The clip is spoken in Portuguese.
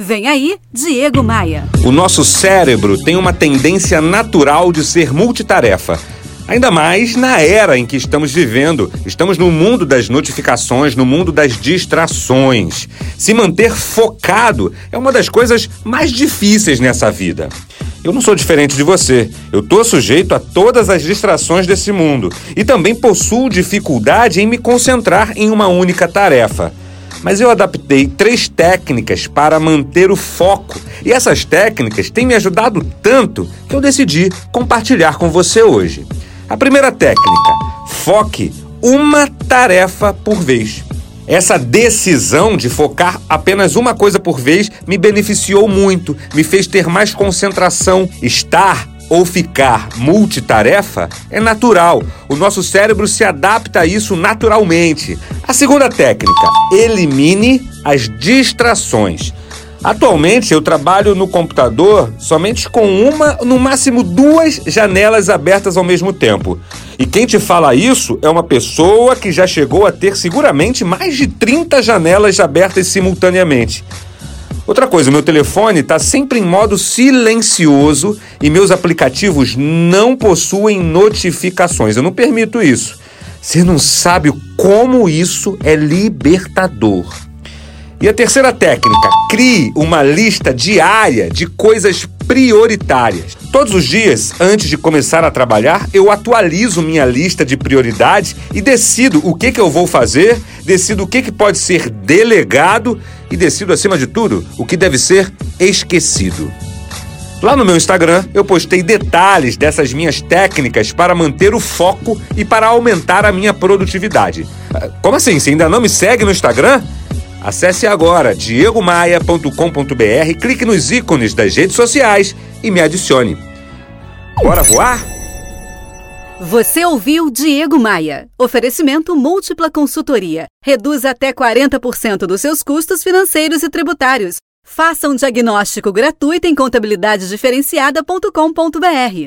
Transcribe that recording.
Vem aí, Diego Maia. O nosso cérebro tem uma tendência natural de ser multitarefa. Ainda mais na era em que estamos vivendo. Estamos no mundo das notificações, no mundo das distrações. Se manter focado é uma das coisas mais difíceis nessa vida. Eu não sou diferente de você. Eu tô sujeito a todas as distrações desse mundo e também possuo dificuldade em me concentrar em uma única tarefa mas eu adaptei três técnicas para manter o foco. E essas técnicas têm me ajudado tanto que eu decidi compartilhar com você hoje. A primeira técnica: foque uma tarefa por vez. Essa decisão de focar apenas uma coisa por vez me beneficiou muito, me fez ter mais concentração, estar ou ficar multitarefa é natural. O nosso cérebro se adapta a isso naturalmente. A segunda técnica: elimine as distrações. Atualmente eu trabalho no computador somente com uma, no máximo duas janelas abertas ao mesmo tempo. E quem te fala isso é uma pessoa que já chegou a ter seguramente mais de 30 janelas abertas simultaneamente. Outra coisa, meu telefone está sempre em modo silencioso e meus aplicativos não possuem notificações. Eu não permito isso. Você não sabe como isso é libertador. E a terceira técnica: crie uma lista diária de coisas prioritárias. Todos os dias, antes de começar a trabalhar, eu atualizo minha lista de prioridades e decido o que, que eu vou fazer, decido o que, que pode ser delegado e decido, acima de tudo, o que deve ser esquecido. Lá no meu Instagram, eu postei detalhes dessas minhas técnicas para manter o foco e para aumentar a minha produtividade. Ah, como assim? Você ainda não me segue no Instagram? Acesse agora diegomaia.com.br, clique nos ícones das redes sociais e me adicione. Bora voar? Você ouviu Diego Maia. Oferecimento múltipla consultoria. Reduz até 40% dos seus custos financeiros e tributários. Faça um diagnóstico gratuito em contabilidadediferenciada.com.br.